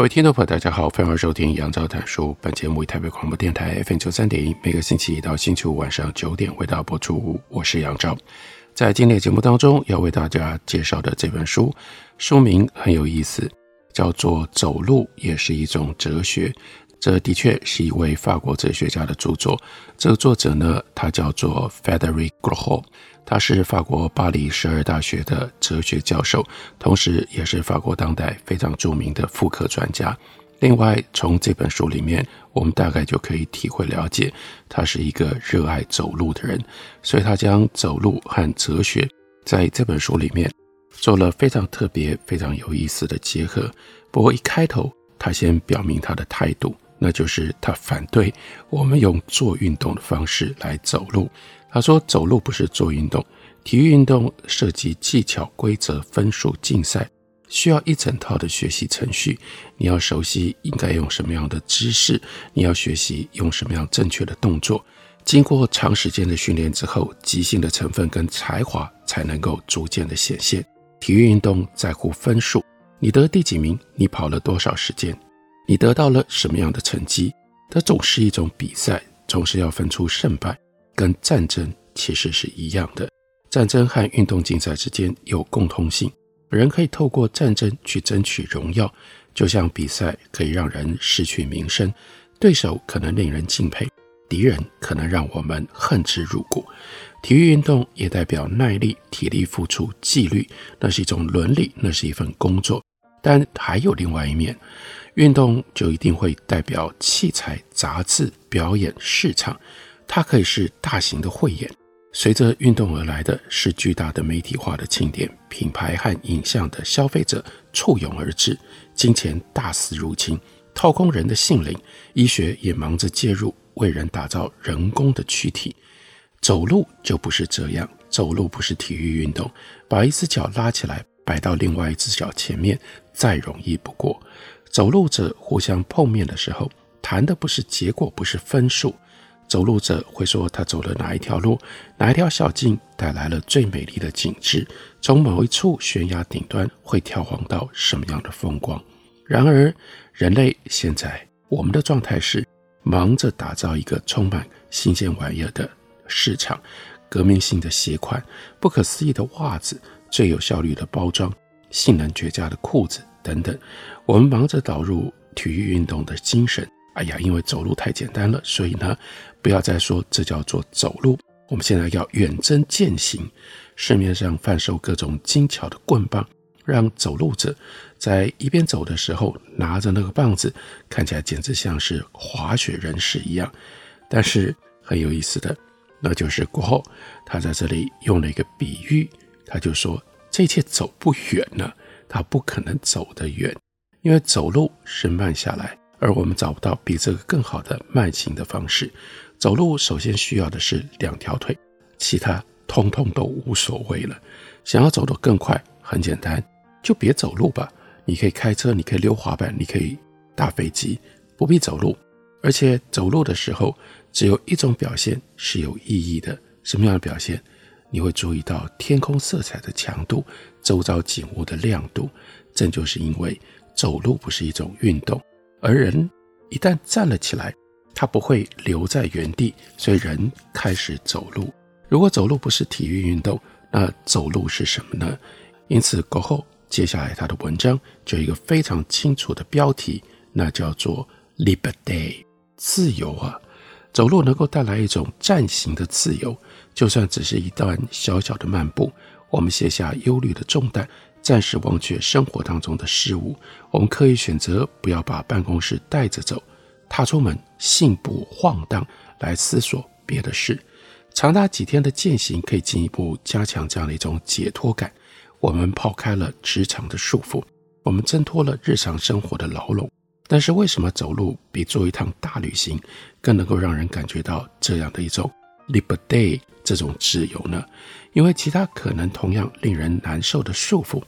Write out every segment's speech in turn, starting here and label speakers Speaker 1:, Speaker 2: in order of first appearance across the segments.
Speaker 1: 各位听众朋友，大家好，欢迎收听杨照谈书。本节目以台北广播电台 FM 九三点一，每个星期一到星期五晚上九点为大家播出。我是杨照，在今天的节目当中要为大家介绍的这本书，书名很有意思，叫做《走路也是一种哲学》。这的确是一位法国哲学家的著作。这个作者呢，他叫做 Frédéric Gros。他是法国巴黎十二大学的哲学教授，同时也是法国当代非常著名的妇科专家。另外，从这本书里面，我们大概就可以体会了解，他是一个热爱走路的人，所以他将走路和哲学在这本书里面做了非常特别、非常有意思的结合。不过，一开头他先表明他的态度，那就是他反对我们用做运动的方式来走路。他说：“走路不是做运动，体育运动涉及技巧、规则、分数、竞赛，需要一整套的学习程序。你要熟悉应该用什么样的姿势，你要学习用什么样正确的动作。经过长时间的训练之后，即兴的成分跟才华才能够逐渐的显现。体育运动在乎分数，你得第几名，你跑了多少时间，你得到了什么样的成绩。它总是一种比赛，总是要分出胜败。”跟战争其实是一样的，战争和运动竞赛之间有共通性。人可以透过战争去争取荣耀，就像比赛可以让人失去名声，对手可能令人敬佩，敌人可能让我们恨之入骨。体育运动也代表耐力、体力付出、纪律，那是一种伦理，那是一份工作。但还有另外一面，运动就一定会代表器材、杂志、表演、市场。它可以是大型的汇演，随着运动而来的是巨大的媒体化的庆典，品牌和影像的消费者簇拥而至，金钱大肆入侵，掏空人的性灵，医学也忙着介入，为人打造人工的躯体。走路就不是这样，走路不是体育运动，把一只脚拉起来摆到另外一只脚前面，再容易不过。走路者互相碰面的时候，谈的不是结果，不是分数。走路者会说他走了哪一条路，哪一条小径带来了最美丽的景致，从某一处悬崖顶端会眺望到什么样的风光。然而，人类现在我们的状态是忙着打造一个充满新鲜玩意儿的市场，革命性的鞋款，不可思议的袜子，最有效率的包装，性能绝佳的裤子等等。我们忙着导入体育运动的精神。哎呀，因为走路太简单了，所以呢，不要再说这叫做走路。我们现在要远征践行，市面上贩售各种精巧的棍棒，让走路者在一边走的时候拿着那个棒子，看起来简直像是滑雪人士一样。但是很有意思的，那就是过后他在这里用了一个比喻，他就说这一切走不远了，他不可能走得远，因为走路是慢下来。而我们找不到比这个更好的慢行的方式。走路首先需要的是两条腿，其他通通都无所谓了。想要走得更快，很简单，就别走路吧。你可以开车，你可以溜滑板，你可以搭飞机，不必走路。而且走路的时候，只有一种表现是有意义的。什么样的表现？你会注意到天空色彩的强度，周遭景物的亮度。正就是因为走路不是一种运动。而人一旦站了起来，他不会留在原地，所以人开始走路。如果走路不是体育运动，那走路是什么呢？因此，过后接下来他的文章就有一个非常清楚的标题，那叫做 “liberty”，自由啊！走路能够带来一种暂行的自由，就算只是一段小小的漫步，我们卸下忧虑的重担。暂时忘却生活当中的事物，我们可以选择不要把办公室带着走，踏出门，信步晃荡，来思索别的事。长达几天的践行可以进一步加强这样的一种解脱感。我们抛开了职场的束缚，我们挣脱了日常生活的牢笼。但是为什么走路比做一趟大旅行更能够让人感觉到这样的一种 liberty 这种自由呢？因为其他可能同样令人难受的束缚，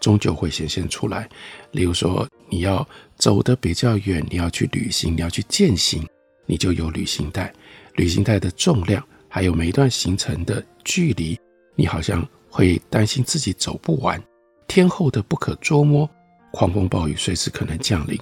Speaker 1: 终究会显现出来。例如说，你要走得比较远，你要去旅行，你要去践行，你就有旅行袋。旅行袋的重量，还有每一段行程的距离，你好像会担心自己走不完。天候的不可捉摸，狂风暴雨随时可能降临，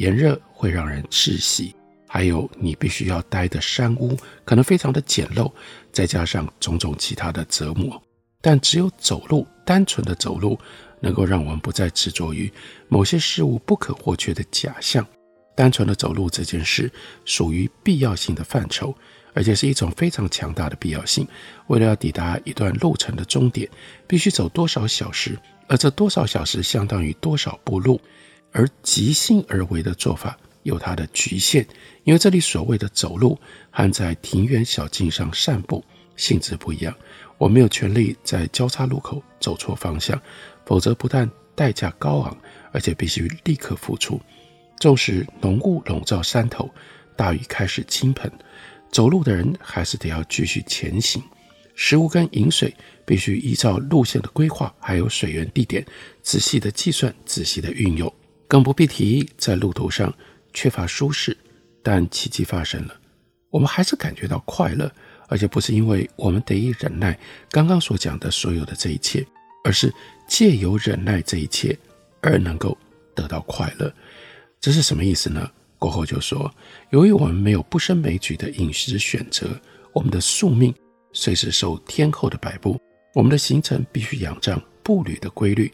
Speaker 1: 炎热会让人窒息。还有你必须要待的山屋，可能非常的简陋，再加上种种其他的折磨。但只有走路，单纯的走路，能够让我们不再执着于某些事物不可或缺的假象。单纯的走路这件事，属于必要性的范畴，而且是一种非常强大的必要性。为了要抵达一段路程的终点，必须走多少小时，而这多少小时相当于多少步路，而即兴而为的做法。有它的局限，因为这里所谓的走路和在庭园小径上散步性质不一样。我没有权利在交叉路口走错方向，否则不但代价高昂，而且必须立刻付出。纵使浓雾笼罩山头，大雨开始倾盆，走路的人还是得要继续前行。食物跟饮水必须依照路线的规划，还有水源地点仔细的计算，仔细的运用，更不必提在路途上。缺乏舒适，但奇迹发生了，我们还是感觉到快乐，而且不是因为我们得以忍耐刚刚所讲的所有的这一切，而是借由忍耐这一切而能够得到快乐。这是什么意思呢？过后就说，由于我们没有不胜枚举的饮食选择，我们的宿命随时受天候的摆布，我们的行程必须仰仗步履的规律。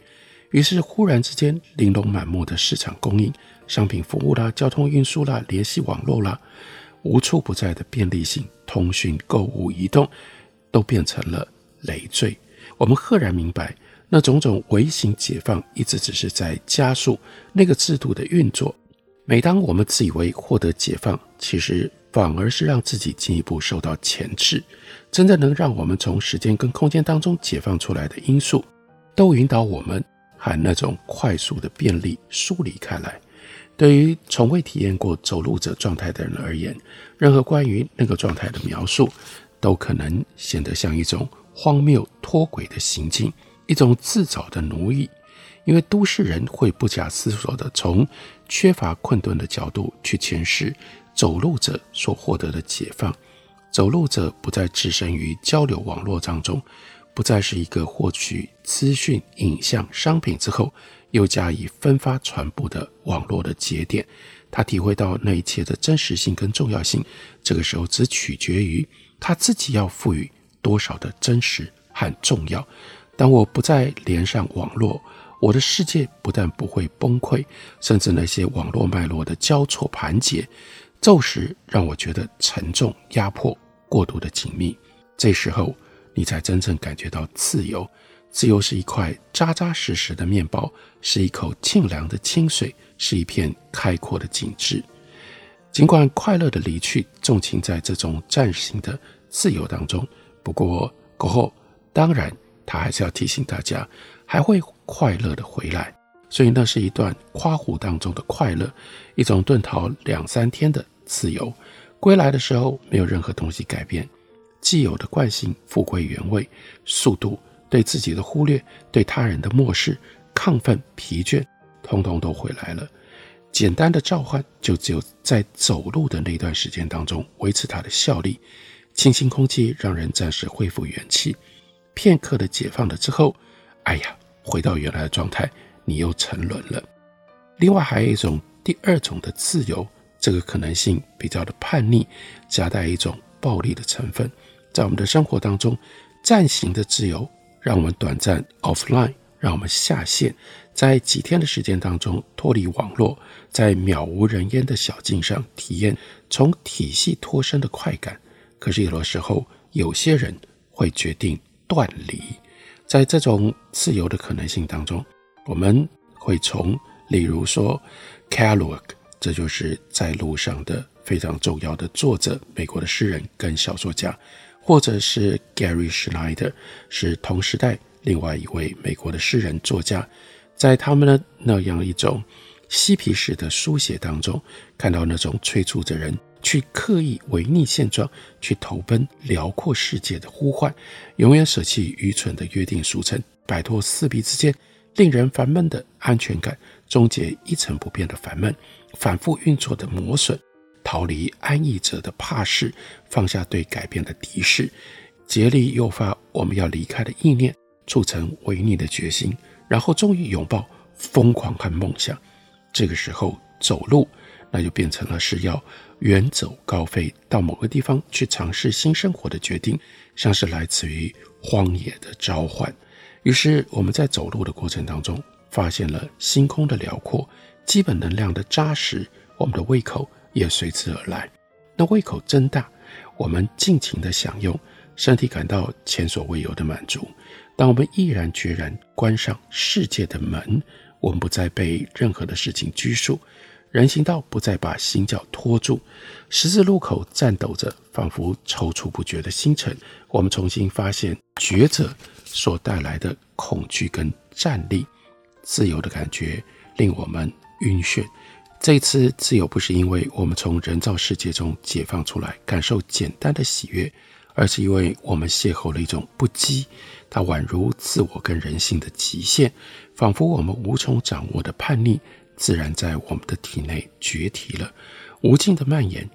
Speaker 1: 于是忽然之间，琳琅满目的市场供应。商品服务啦，交通运输啦，联系网络啦，无处不在的便利性，通讯、购物、移动，都变成了累赘。我们赫然明白，那种种微型解放，一直只是在加速那个制度的运作。每当我们自以为获得解放，其实反而是让自己进一步受到钳制。真正能让我们从时间跟空间当中解放出来的因素，都引导我们和那种快速的便利疏离开来。对于从未体验过走路者状态的人而言，任何关于那个状态的描述，都可能显得像一种荒谬脱轨的行径，一种自找的奴役。因为都市人会不假思索地从缺乏困顿的角度去诠释走路者所获得的解放。走路者不再置身于交流网络当中，不再是一个获取资讯、影像、商品之后。又加以分发传播的网络的节点，他体会到那一切的真实性跟重要性。这个时候只取决于他自己要赋予多少的真实和重要。当我不再连上网络，我的世界不但不会崩溃，甚至那些网络脉络的交错盘结，骤时让我觉得沉重、压迫、过度的紧密。这时候，你才真正感觉到自由。自由是一块扎扎实实的面包，是一口沁凉的清水，是一片开阔的景致。尽管快乐的离去，纵情在这种暂时性的自由当中。不过过后，当然他还是要提醒大家，还会快乐的回来。所以那是一段夸湖当中的快乐，一种遁逃两三天的自由。归来的时候，没有任何东西改变，既有的惯性复归原位，速度。对自己的忽略，对他人的漠视，亢奋、疲倦，通通都回来了。简单的召唤，就只有在走路的那段时间当中维持它的效力。清新空气让人暂时恢复元气，片刻的解放了之后，哎呀，回到原来的状态，你又沉沦了。另外还有一种第二种的自由，这个可能性比较的叛逆，夹带一种暴力的成分，在我们的生活当中，暂行的自由。让我们短暂 offline，让我们下线，在几天的时间当中脱离网络，在渺无人烟的小径上体验从体系脱身的快感。可是有的时候，有些人会决定断离。在这种自由的可能性当中，我们会从，例如说 caloac 这就是在路上的非常重要的作者，美国的诗人跟小说家。或者是 Gary Schneider，是同时代另外一位美国的诗人作家，在他们的那样一种嬉皮士的书写当中，看到那种催促着人去刻意违逆现状、去投奔辽阔世界的呼唤，永远舍弃愚蠢的约定俗成，摆脱四壁之间令人烦闷的安全感，终结一成不变的烦闷，反复运作的磨损，逃离安逸者的怕事，放下对改变的敌视，竭力诱发我们要离开的意念。促成违逆的决心，然后终于拥抱疯狂和梦想。这个时候走路，那就变成了是要远走高飞到某个地方去尝试新生活的决定，像是来自于荒野的召唤。于是我们在走路的过程当中，发现了星空的辽阔，基本能量的扎实，我们的胃口也随之而来。那胃口真大，我们尽情的享用，身体感到前所未有的满足。当我们毅然决然关上世界的门，我们不再被任何的事情拘束，人行道不再把心脚拖住，十字路口颤抖着，仿佛踌躇不决的星辰。我们重新发现抉择所带来的恐惧跟战栗，自由的感觉令我们晕眩。这一次自由不是因为我们从人造世界中解放出来，感受简单的喜悦。而是因为我们邂逅了一种不羁，它宛如自我跟人性的极限，仿佛我们无从掌握的叛逆，自然在我们的体内决堤了。无尽的蔓延，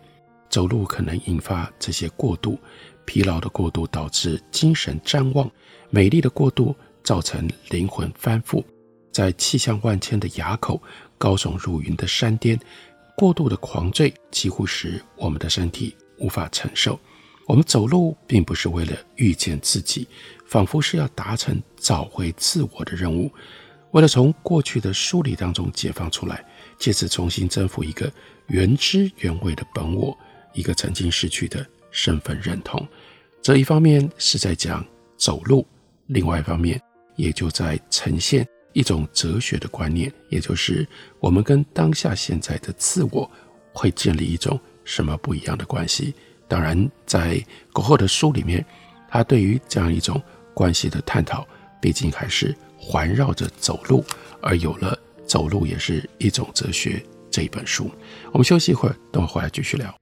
Speaker 1: 走路可能引发这些过度疲劳的过度，导致精神譫妄；美丽的过度造成灵魂翻覆。在气象万千的垭口，高耸入云的山巅，过度的狂醉几乎使我们的身体无法承受。我们走路并不是为了遇见自己，仿佛是要达成找回自我的任务，为了从过去的疏离当中解放出来，借此重新征服一个原汁原味的本我，一个曾经失去的身份认同。这一方面是在讲走路，另外一方面也就在呈现一种哲学的观念，也就是我们跟当下现在的自我会建立一种什么不一样的关系。当然，在苟后的书里面，他对于这样一种关系的探讨，毕竟还是环绕着走路，而有了《走路也是一种哲学》这一本书。我们休息一会儿，等会回来继续聊。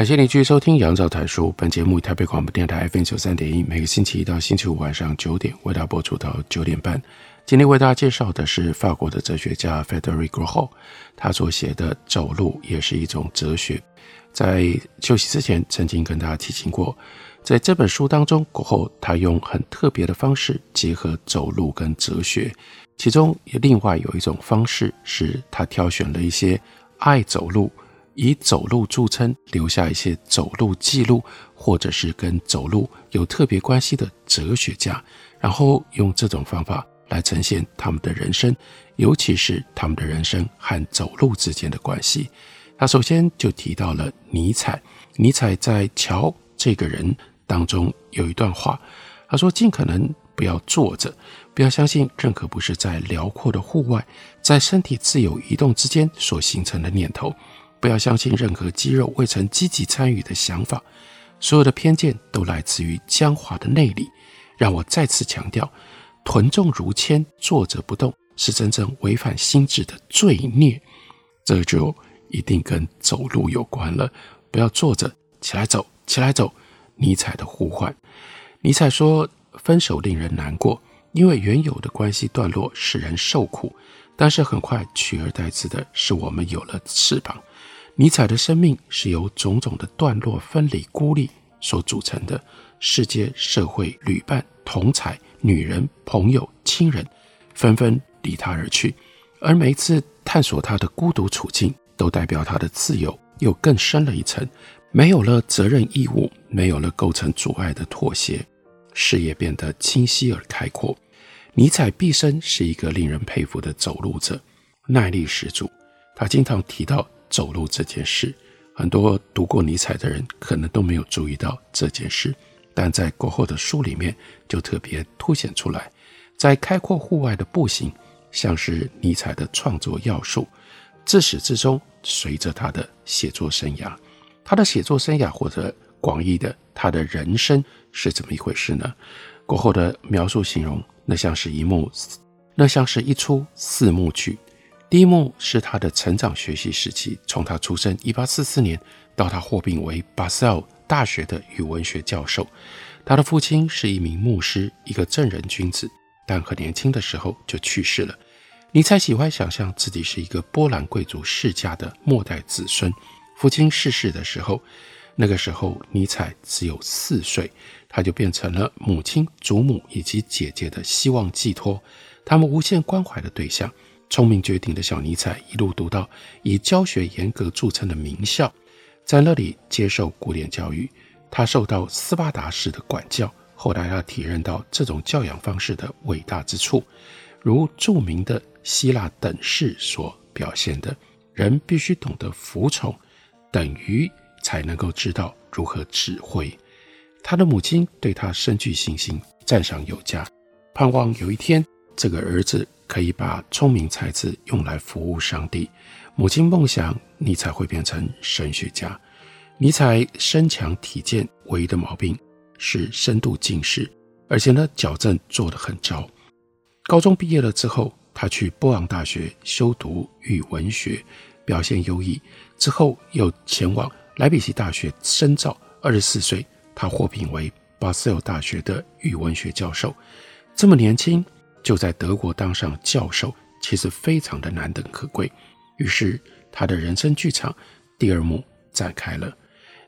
Speaker 1: 感谢你继续收听《杨照谈书》。本节目台北广播电台 FM 九三点一，每个星期一到星期五晚上九点为大家播出到九点半。今天为大家介绍的是法国的哲学家 FEDERICK ROH 他所写的《走路也是一种哲学》。在休息之前，曾经跟大家提醒过，在这本书当中过后他用很特别的方式结合走路跟哲学。其中也另外有一种方式是他挑选了一些爱走路、以走路著称、留下一些走路记录，或者是跟走路有特别关系的哲学家，然后用这种方法来呈现他们的人生，尤其是他们的人生和走路之间的关系。他首先就提到了尼采，尼采在《瞧这个人》当中有一段话，他说：“尽可能不要坐着，不要相信任何不是在辽阔的户外，在身体自由移动之间所形成的念头，不要相信任何肌肉未曾积极参与的想法，所有的偏见都来自于僵化的内里。让我再次强调，臀重如铅，坐着不动是真正违反心智的罪孽。这就。”一定跟走路有关了，不要坐着，起来走，起来走。尼采的呼唤。尼采说：“分手令人难过，因为原有的关系段落使人受苦。但是很快取而代之的是，我们有了翅膀。”尼采的生命是由种种的段落分离、孤立所组成的。世界、社会、旅伴、同侪、女人、朋友、亲人，纷纷离他而去，而每一次探索他的孤独处境。都代表他的自由又更深了一层，没有了责任义务，没有了构成阻碍的妥协，视野变得清晰而开阔。尼采毕生是一个令人佩服的走路者，耐力十足。他经常提到走路这件事，很多读过尼采的人可能都没有注意到这件事，但在过后的书里面就特别凸显出来。在开阔户外的步行，像是尼采的创作要素。自始至终，随着他的写作生涯，他的写作生涯或者广义的他的人生是怎么一回事呢？过后的描述形容，那像是一幕，那像是一出四幕剧。第一幕是他的成长学习时期，从他出生一八四四年到他获聘为巴塞尔大学的语文学教授。他的父亲是一名牧师，一个正人君子，但很年轻的时候就去世了。尼采喜欢想象自己是一个波兰贵族世家的末代子孙。父亲逝世的时候，那个时候尼采只有四岁，他就变成了母亲、祖母以及姐姐的希望寄托，他们无限关怀的对象。聪明绝顶的小尼采一路读到以教学严格著称的名校，在那里接受古典教育。他受到斯巴达式的管教，后来他体认到这种教养方式的伟大之处，如著名的。希腊等式所表现的，人必须懂得服从，等于才能够知道如何指挥。他的母亲对他深具信心，赞赏有加，盼望有一天这个儿子可以把聪明才智用来服务上帝。母亲梦想尼采会变成神学家。尼采身强体健，唯一的毛病是深度近视，而且呢矫正做得很糟。高中毕业了之后。他去波昂大学修读语文学，表现优异。之后又前往莱比锡大学深造。二十四岁，他获聘为巴塞尔大学的语文学教授。这么年轻就在德国当上教授，其实非常的难能可贵。于是他的人生剧场第二幕展开了。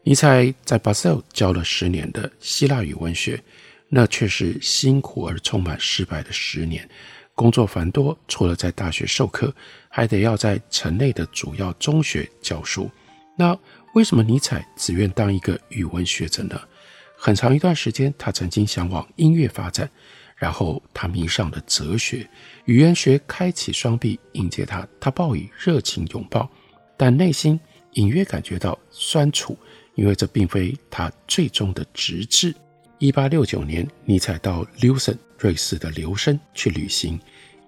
Speaker 1: 尼采在巴塞尔教了十年的希腊语文学，那却是辛苦而充满失败的十年。工作繁多，除了在大学授课，还得要在城内的主要中学教书。那为什么尼采只愿当一个语文学者呢？很长一段时间，他曾经想往音乐发展，然后他迷上了哲学，语言学开启双臂迎接他，他报以热情拥抱，但内心隐约感觉到酸楚，因为这并非他最终的职志。一八六九年，尼采到 lucy 瑞士的琉申去旅行，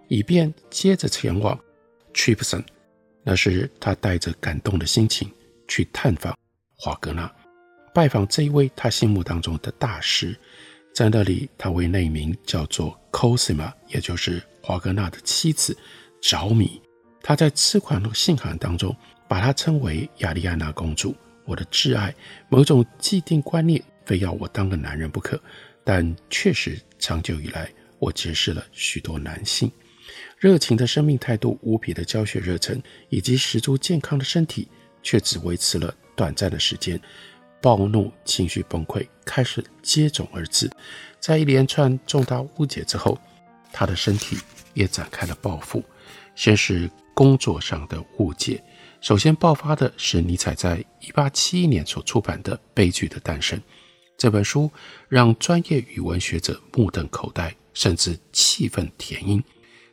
Speaker 1: 以便接着前往 t r i p s o n。那是他带着感动的心情去探访华格纳，拜访这一位他心目当中的大师。在那里，他为那名叫做 Cosima，也就是华格纳的妻子着迷。他在痴狂的信函当中，把她称为亚丽安娜公主，我的挚爱。某种既定观念。非要我当个男人不可，但确实长久以来，我结识了许多男性。热情的生命态度、无比的教学热忱，以及十足健康的身体，却只维持了短暂的时间。暴怒、情绪崩溃开始接踵而至，在一连串重大误解之后，他的身体也展开了报复。先是工作上的误解，首先爆发的是尼采在1871年所出版的《悲剧的诞生》这本书，让专业语文学者目瞪口呆，甚至气愤填膺。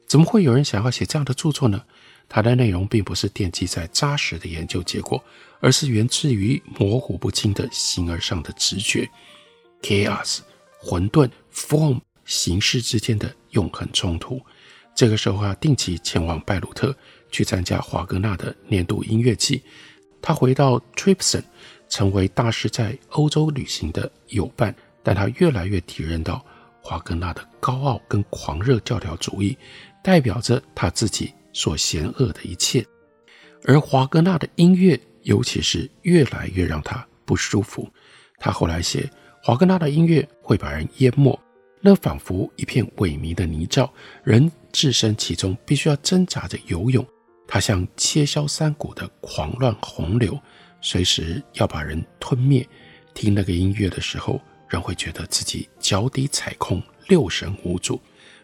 Speaker 1: 怎么会有人想要写这样的著作呢？它的内容并不是奠基在扎实的研究结果，而是源自于模糊不清的形而上的直觉，chaos，混沌，form，形式之间的永恒冲突。这个时候啊，定期前往拜鲁特去参加华格纳的年度音乐季。他回到 Tripson，成为大师在欧洲旅行的友伴。但他越来越体认到华格纳的高傲跟狂热教条主义，代表着他自己所嫌恶的一切。而华格纳的音乐，尤其是越来越让他不舒服。他后来写，华格纳的音乐会把人淹没。那仿佛一片萎靡的泥沼，人置身其中，必须要挣扎着游泳。它像切削山谷的狂乱洪流，随时要把人吞灭。听那个音乐的时候，人会觉得自己脚底踩空，六神无主。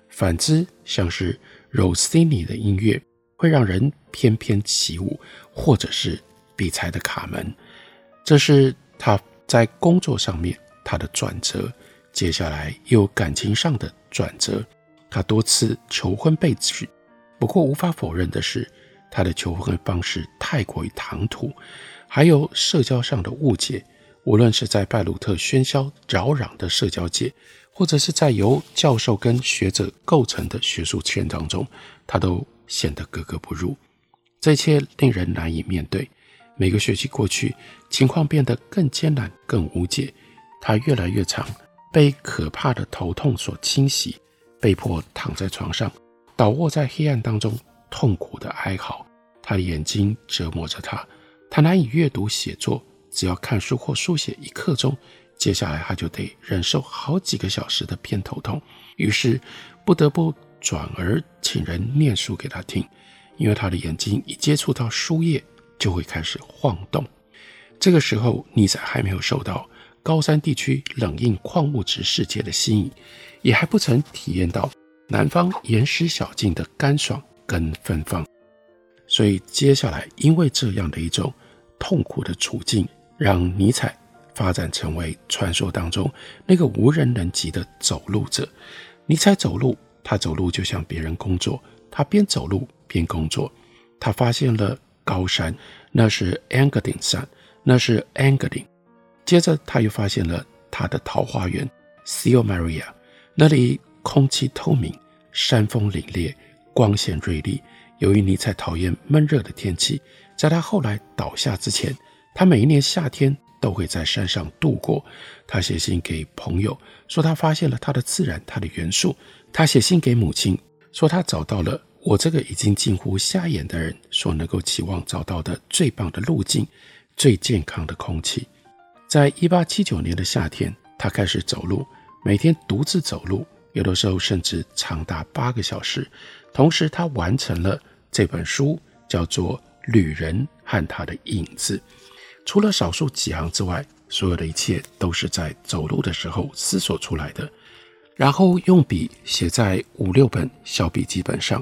Speaker 1: 反之，像是 Rossini 的音乐，会让人翩翩起舞，或者是比才的卡门。这是他在工作上面他的转折。接下来又感情上的转折，他多次求婚被拒，不过无法否认的是，他的求婚方式太过于唐突，还有社交上的误解。无论是在拜鲁特喧嚣扰攘的社交界，或者是在由教授跟学者构成的学术圈当中，他都显得格格不入。这一切令人难以面对。每个学期过去，情况变得更艰难、更无解。他越来越长。被可怕的头痛所侵袭，被迫躺在床上，倒卧在黑暗当中，痛苦的哀嚎。他的眼睛折磨着他，他难以阅读写作。只要看书或书写一刻钟，接下来他就得忍受好几个小时的偏头痛。于是不得不转而请人念书给他听，因为他的眼睛一接触到书页就会开始晃动。这个时候，尼采还没有受到。高山地区冷硬矿物质世界的吸引，也还不曾体验到南方岩石小径的干爽跟芬芳。所以接下来，因为这样的一种痛苦的处境，让尼采发展成为传说当中那个无人能及的走路者。尼采走路，他走路就像别人工作，他边走路边工作。他发现了高山，那是 Engadine 山，那是 Engadine。接着，他又发现了他的桃花源 Sio Maria，那里空气透明，山峰凛冽，光线锐利。由于尼采讨厌闷热的天气，在他后来倒下之前，他每一年夏天都会在山上度过。他写信给朋友，说他发现了他的自然，他的元素。他写信给母亲，说他找到了我这个已经近乎瞎眼的人所能够期望找到的最棒的路径，最健康的空气。在一八七九年的夏天，他开始走路，每天独自走路，有的时候甚至长达八个小时。同时，他完成了这本书，叫做《旅人和他的影子》。除了少数几行之外，所有的一切都是在走路的时候思索出来的，然后用笔写在五六本小笔记本上。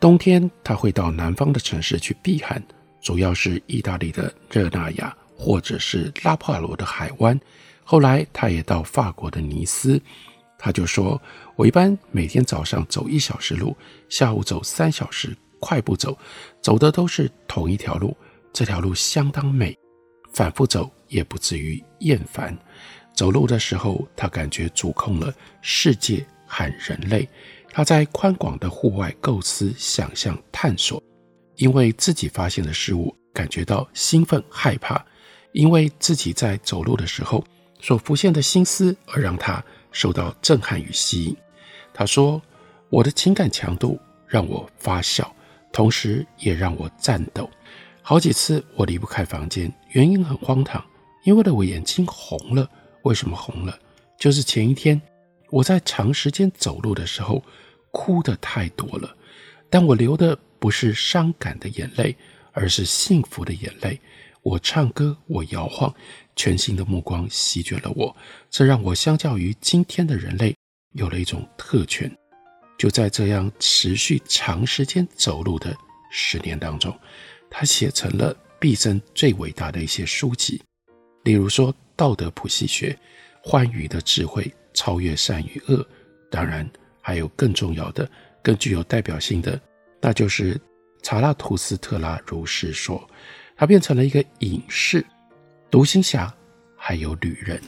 Speaker 1: 冬天，他会到南方的城市去避寒，主要是意大利的热那亚。或者是拉帕罗的海湾，后来他也到法国的尼斯。他就说：“我一般每天早上走一小时路，下午走三小时快步走，走的都是同一条路。这条路相当美，反复走也不至于厌烦。走路的时候，他感觉主控了世界和人类。他在宽广的户外构思、想象、探索，因为自己发现的事物，感觉到兴奋、害怕。”因为自己在走路的时候所浮现的心思，而让他受到震撼与吸引。他说：“我的情感强度让我发笑，同时也让我颤抖。好几次我离不开房间，原因很荒唐，因为的我眼睛红了。为什么红了？就是前一天我在长时间走路的时候哭得太多了，但我流的不是伤感的眼泪，而是幸福的眼泪。”我唱歌，我摇晃，全新的目光席卷了我，这让我相较于今天的人类有了一种特权。就在这样持续长时间走路的十年当中，他写成了毕生最伟大的一些书籍，例如说《道德谱系学》《欢愉的智慧》《超越善与恶》，当然还有更重要的、更具有代表性的，那就是查拉图斯特拉如是说。他变成了一个隐士、独行侠，还有旅人。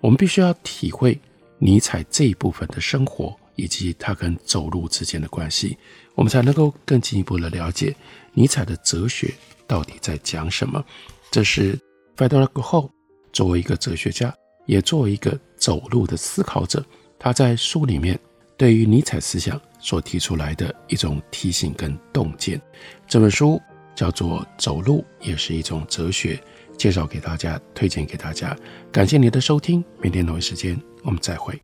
Speaker 1: 我们必须要体会尼采这一部分的生活，以及他跟走路之间的关系，我们才能够更进一步的了解尼采的哲学到底在讲什么。这是费德勒·戈侯作为一个哲学家，也作为一个走路的思考者，他在书里面对于尼采思想所提出来的一种提醒跟洞见。这本书叫做《走路也是一种哲学》。介绍给大家，推荐给大家。感谢你的收听，明天同一时间我们再会。